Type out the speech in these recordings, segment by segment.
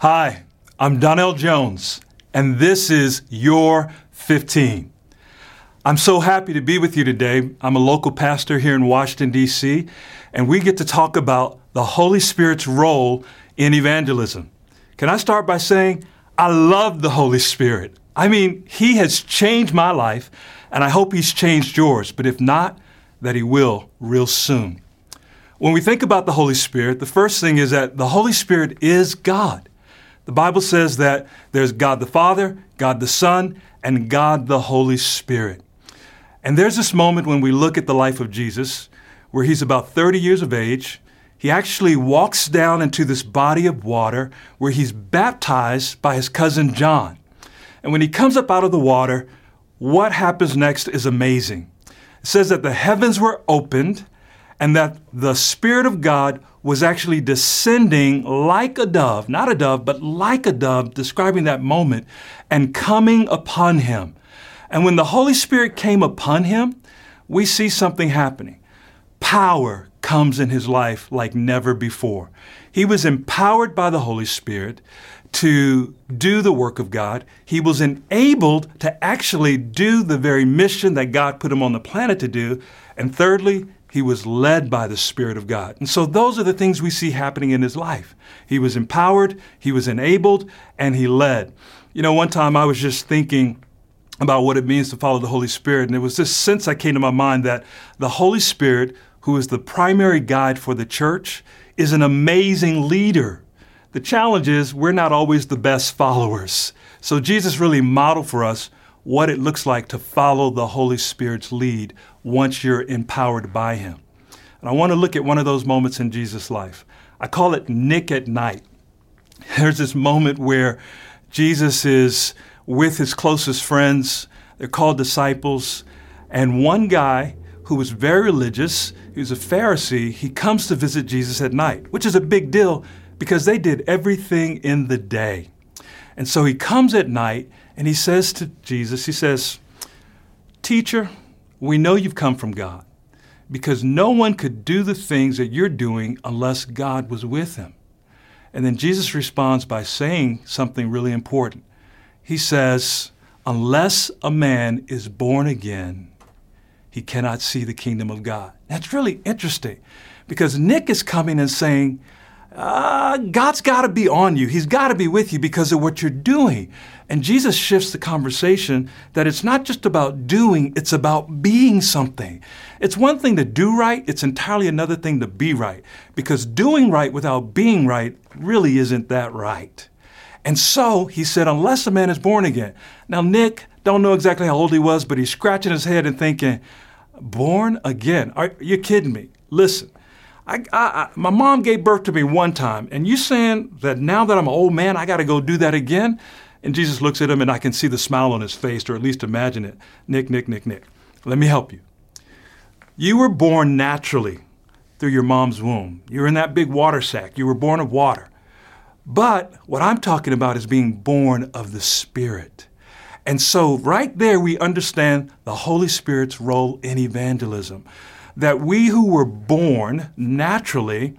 Hi, I'm Donnell Jones, and this is Your 15. I'm so happy to be with you today. I'm a local pastor here in Washington, D.C., and we get to talk about the Holy Spirit's role in evangelism. Can I start by saying, I love the Holy Spirit. I mean, He has changed my life, and I hope He's changed yours, but if not, that He will real soon. When we think about the Holy Spirit, the first thing is that the Holy Spirit is God. The Bible says that there's God the Father, God the Son, and God the Holy Spirit. And there's this moment when we look at the life of Jesus where he's about 30 years of age. He actually walks down into this body of water where he's baptized by his cousin John. And when he comes up out of the water, what happens next is amazing. It says that the heavens were opened and that the Spirit of God was actually descending like a dove, not a dove, but like a dove, describing that moment, and coming upon him. And when the Holy Spirit came upon him, we see something happening. Power comes in his life like never before. He was empowered by the Holy Spirit to do the work of God. He was enabled to actually do the very mission that God put him on the planet to do. And thirdly, he was led by the Spirit of God. And so those are the things we see happening in his life. He was empowered, he was enabled, and he led. You know, one time I was just thinking about what it means to follow the Holy Spirit, and it was this sense that came to my mind that the Holy Spirit, who is the primary guide for the church, is an amazing leader. The challenge is we're not always the best followers. So Jesus really modeled for us what it looks like to follow the Holy Spirit's lead once you're empowered by Him. And I want to look at one of those moments in Jesus' life. I call it Nick at night. There's this moment where Jesus is with his closest friends. They're called disciples. And one guy who was very religious, he was a Pharisee, he comes to visit Jesus at night, which is a big deal because they did everything in the day. And so he comes at night and he says to Jesus, he says, Teacher, we know you've come from God because no one could do the things that you're doing unless God was with him. And then Jesus responds by saying something really important. He says, Unless a man is born again, he cannot see the kingdom of God. That's really interesting because Nick is coming and saying, uh, God's got to be on you. He's got to be with you because of what you're doing. And Jesus shifts the conversation that it's not just about doing, it's about being something. It's one thing to do right, it's entirely another thing to be right. Because doing right without being right really isn't that right. And so he said, unless a man is born again. Now, Nick, don't know exactly how old he was, but he's scratching his head and thinking, born again? Are you kidding me? Listen, I, I, my mom gave birth to me one time, and you saying that now that I'm an old man, I got to go do that again? And Jesus looks at him, and I can see the smile on his face, or at least imagine it. Nick, Nick, Nick, Nick, let me help you. You were born naturally through your mom's womb. You were in that big water sack. You were born of water. But what I'm talking about is being born of the Spirit. And so, right there, we understand the Holy Spirit's role in evangelism. That we who were born naturally,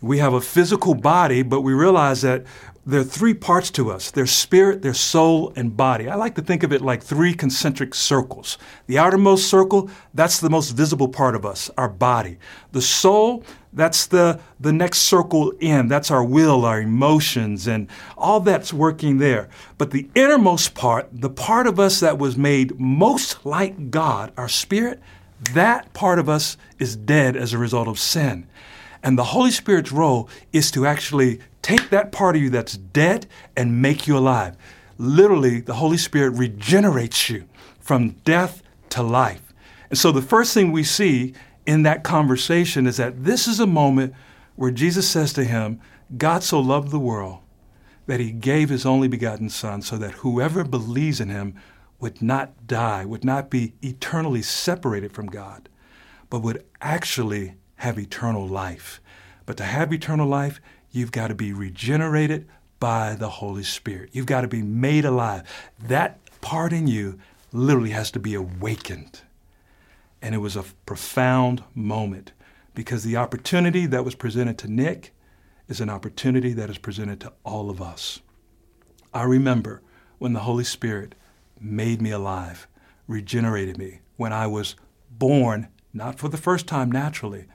we have a physical body, but we realize that there are three parts to us there's spirit, there's soul, and body. I like to think of it like three concentric circles. The outermost circle, that's the most visible part of us, our body. The soul, that's the, the next circle in. That's our will, our emotions, and all that's working there. But the innermost part, the part of us that was made most like God, our spirit, that part of us is dead as a result of sin. And the Holy Spirit's role is to actually take that part of you that's dead and make you alive. Literally, the Holy Spirit regenerates you from death to life. And so the first thing we see in that conversation is that this is a moment where Jesus says to him, God so loved the world that he gave his only begotten Son so that whoever believes in him would not die, would not be eternally separated from God, but would actually have eternal life. But to have eternal life, you've got to be regenerated by the Holy Spirit. You've got to be made alive. That part in you literally has to be awakened. And it was a profound moment because the opportunity that was presented to Nick is an opportunity that is presented to all of us. I remember when the Holy Spirit made me alive, regenerated me, when I was born, not for the first time naturally,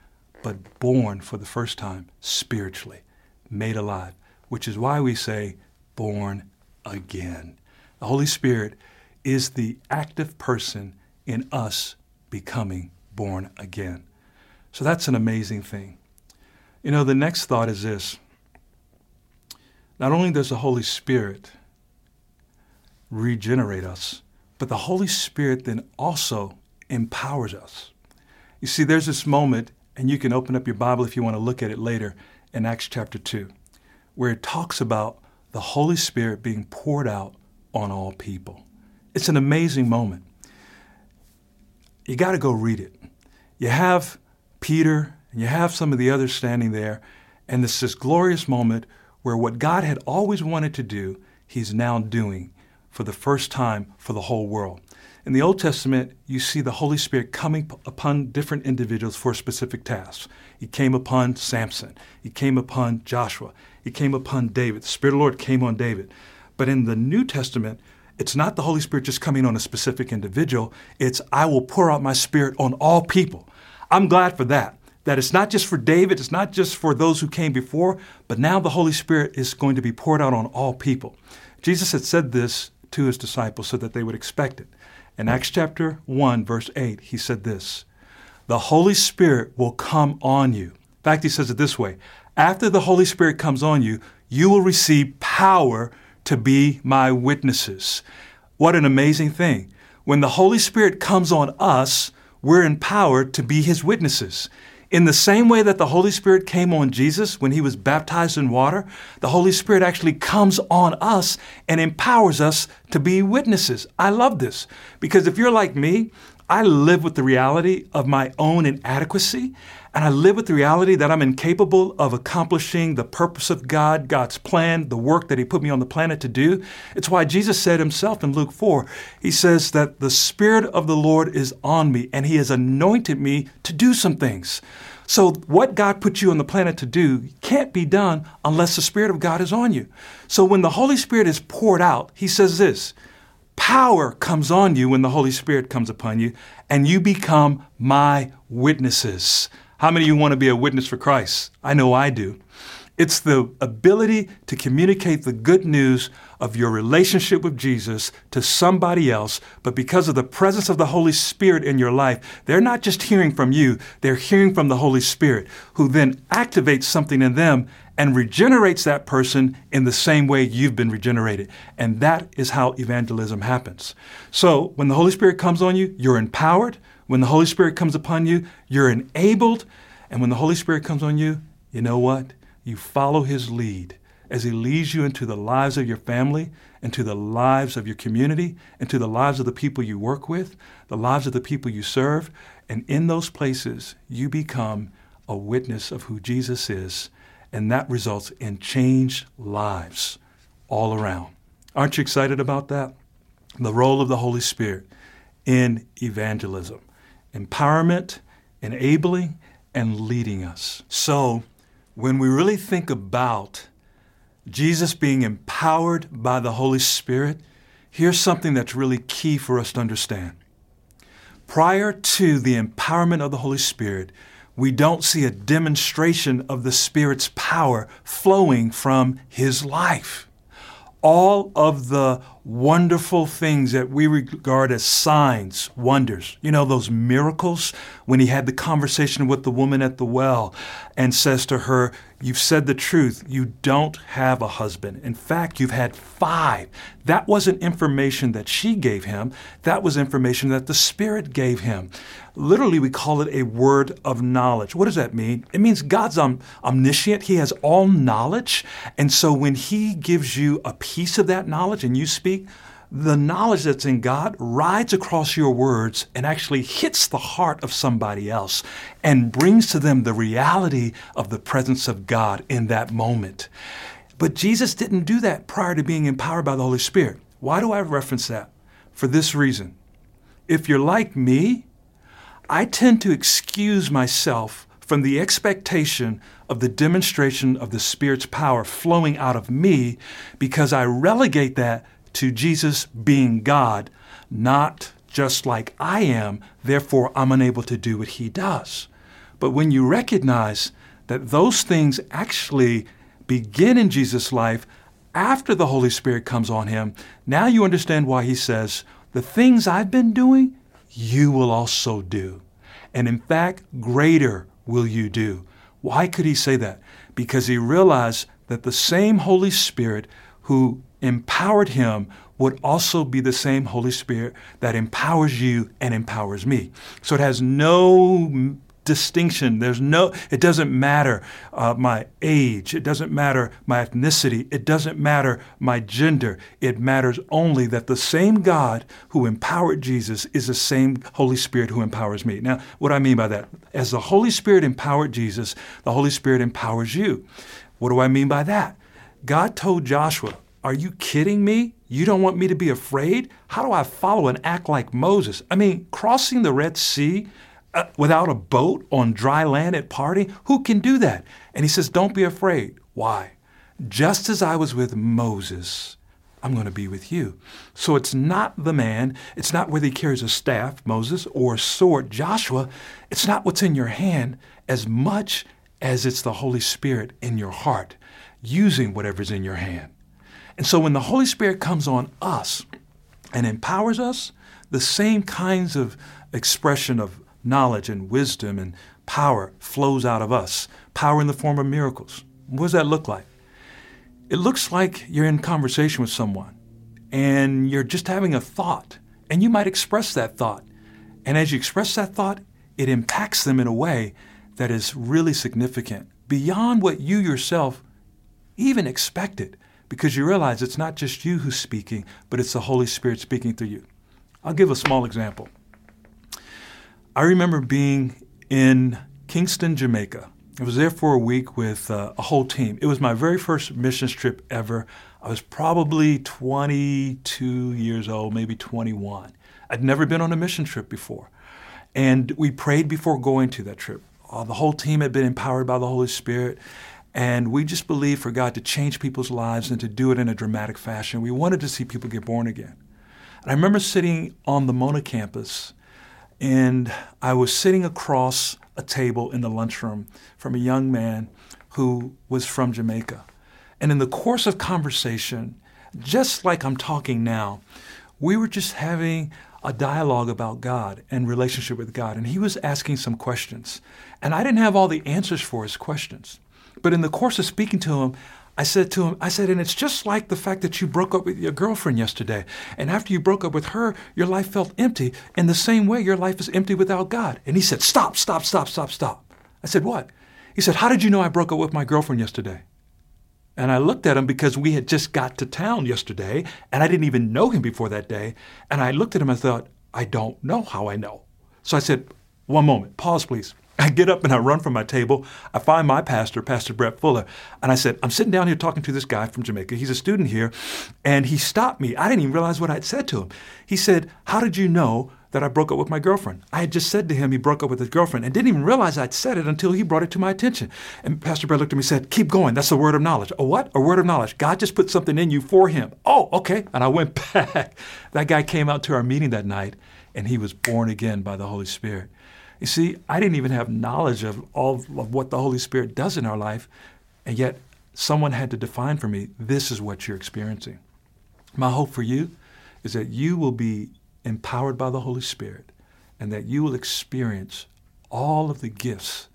but born for the first time spiritually, made alive, which is why we say born again. The Holy Spirit is the active person in us becoming born again. So that's an amazing thing. You know, the next thought is this not only does the Holy Spirit regenerate us, but the Holy Spirit then also empowers us. You see, there's this moment, and you can open up your Bible if you want to look at it later in Acts chapter 2, where it talks about the Holy Spirit being poured out on all people. It's an amazing moment. You got to go read it. You have Peter and you have some of the others standing there, and it's this glorious moment where what God had always wanted to do, He's now doing for the first time for the whole world. In the Old Testament, you see the Holy Spirit coming upon different individuals for specific tasks. He came upon Samson. He came upon Joshua. He came upon David. The Spirit of the Lord came on David. But in the New Testament, it's not the Holy Spirit just coming on a specific individual. It's, I will pour out my Spirit on all people. I'm glad for that. That it's not just for David, it's not just for those who came before, but now the Holy Spirit is going to be poured out on all people. Jesus had said this to his disciples so that they would expect it. In Acts chapter 1, verse 8, he said this The Holy Spirit will come on you. In fact, he says it this way After the Holy Spirit comes on you, you will receive power to be my witnesses. What an amazing thing. When the Holy Spirit comes on us, we're empowered to be his witnesses. In the same way that the Holy Spirit came on Jesus when he was baptized in water, the Holy Spirit actually comes on us and empowers us to be witnesses. I love this because if you're like me, I live with the reality of my own inadequacy, and I live with the reality that I'm incapable of accomplishing the purpose of God, God's plan, the work that He put me on the planet to do. It's why Jesus said Himself in Luke 4, He says that the Spirit of the Lord is on me, and He has anointed me to do some things. So, what God put you on the planet to do can't be done unless the Spirit of God is on you. So, when the Holy Spirit is poured out, He says this Power comes on you when the Holy Spirit comes upon you, and you become my witnesses. How many of you want to be a witness for Christ? I know I do. It's the ability to communicate the good news of your relationship with Jesus to somebody else, but because of the presence of the Holy Spirit in your life, they're not just hearing from you, they're hearing from the Holy Spirit, who then activates something in them and regenerates that person in the same way you've been regenerated. And that is how evangelism happens. So when the Holy Spirit comes on you, you're empowered. When the Holy Spirit comes upon you, you're enabled. And when the Holy Spirit comes on you, you know what? You follow his lead as he leads you into the lives of your family, into the lives of your community, into the lives of the people you work with, the lives of the people you serve. And in those places, you become a witness of who Jesus is and that results in changed lives all around. Aren't you excited about that? The role of the Holy Spirit in evangelism, empowerment, enabling, and leading us. So, when we really think about Jesus being empowered by the Holy Spirit, here's something that's really key for us to understand. Prior to the empowerment of the Holy Spirit, we don't see a demonstration of the Spirit's power flowing from his life. All of the wonderful things that we regard as signs, wonders. You know, those miracles when he had the conversation with the woman at the well and says to her, You've said the truth. You don't have a husband. In fact, you've had five. That wasn't information that she gave him, that was information that the Spirit gave him. Literally, we call it a word of knowledge. What does that mean? It means God's om- omniscient, He has all knowledge. And so when He gives you a piece of that knowledge and you speak, speak, the knowledge that's in God rides across your words and actually hits the heart of somebody else and brings to them the reality of the presence of God in that moment. But Jesus didn't do that prior to being empowered by the Holy Spirit. Why do I reference that? For this reason. If you're like me, I tend to excuse myself from the expectation of the demonstration of the Spirit's power flowing out of me because I relegate that to Jesus being God, not just like I am, therefore I'm unable to do what he does. But when you recognize that those things actually begin in Jesus' life after the Holy Spirit comes on him, now you understand why he says, The things I've been doing, you will also do. And in fact, greater will you do. Why could he say that? Because he realized that the same Holy Spirit who empowered him would also be the same Holy Spirit that empowers you and empowers me. So it has no distinction. There's no, it doesn't matter uh, my age. It doesn't matter my ethnicity. It doesn't matter my gender. It matters only that the same God who empowered Jesus is the same Holy Spirit who empowers me. Now, what do I mean by that, as the Holy Spirit empowered Jesus, the Holy Spirit empowers you. What do I mean by that? God told Joshua, Are you kidding me? You don't want me to be afraid? How do I follow and act like Moses? I mean, crossing the Red Sea uh, without a boat on dry land at party? Who can do that? And he says, Don't be afraid. Why? Just as I was with Moses, I'm going to be with you. So it's not the man, it's not whether he carries a staff, Moses, or a sword, Joshua. It's not what's in your hand as much as it's the Holy Spirit in your heart, using whatever's in your hand. And so when the Holy Spirit comes on us and empowers us, the same kinds of expression of knowledge and wisdom and power flows out of us. Power in the form of miracles. What does that look like? It looks like you're in conversation with someone and you're just having a thought, and you might express that thought. And as you express that thought, it impacts them in a way that is really significant beyond what you yourself even expected because you realize it's not just you who's speaking, but it's the Holy Spirit speaking through you. I'll give a small example. I remember being in Kingston, Jamaica. I was there for a week with uh, a whole team. It was my very first missions trip ever. I was probably 22 years old, maybe 21. I'd never been on a mission trip before. And we prayed before going to that trip. Uh, the whole team had been empowered by the Holy Spirit. And we just believed for God to change people's lives and to do it in a dramatic fashion. We wanted to see people get born again. And I remember sitting on the Mona campus, and I was sitting across a table in the lunchroom from a young man who was from Jamaica. And in the course of conversation, just like I'm talking now, we were just having a dialogue about God and relationship with God. And he was asking some questions. And I didn't have all the answers for his questions. But in the course of speaking to him, I said to him, I said, and it's just like the fact that you broke up with your girlfriend yesterday. And after you broke up with her, your life felt empty. In the same way, your life is empty without God. And he said, Stop, stop, stop, stop, stop. I said, What? He said, How did you know I broke up with my girlfriend yesterday? And I looked at him because we had just got to town yesterday and I didn't even know him before that day. And I looked at him and I thought, I don't know how I know. So I said, One moment, pause, please. I get up and I run from my table. I find my pastor, Pastor Brett Fuller, and I said, I'm sitting down here talking to this guy from Jamaica. He's a student here. And he stopped me. I didn't even realize what I'd said to him. He said, How did you know that I broke up with my girlfriend? I had just said to him he broke up with his girlfriend and didn't even realize I'd said it until he brought it to my attention. And Pastor Brett looked at me and said, Keep going. That's a word of knowledge. A what? A word of knowledge. God just put something in you for him. Oh, okay. And I went back. that guy came out to our meeting that night and he was born again by the Holy Spirit. You see, I didn't even have knowledge of all of what the Holy Spirit does in our life, and yet someone had to define for me this is what you're experiencing. My hope for you is that you will be empowered by the Holy Spirit and that you will experience all of the gifts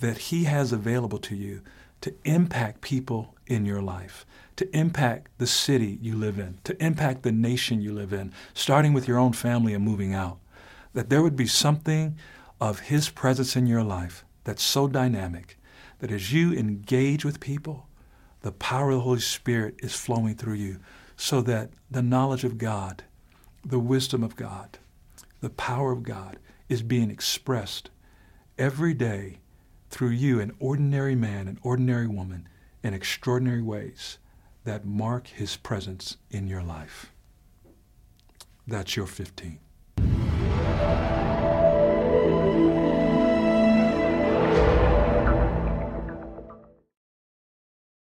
that He has available to you to impact people in your life, to impact the city you live in, to impact the nation you live in, starting with your own family and moving out. That there would be something of His presence in your life that's so dynamic that as you engage with people, the power of the Holy Spirit is flowing through you so that the knowledge of God, the wisdom of God, the power of God is being expressed every day through you, an ordinary man, an ordinary woman, in extraordinary ways that mark his presence in your life. That's your 15.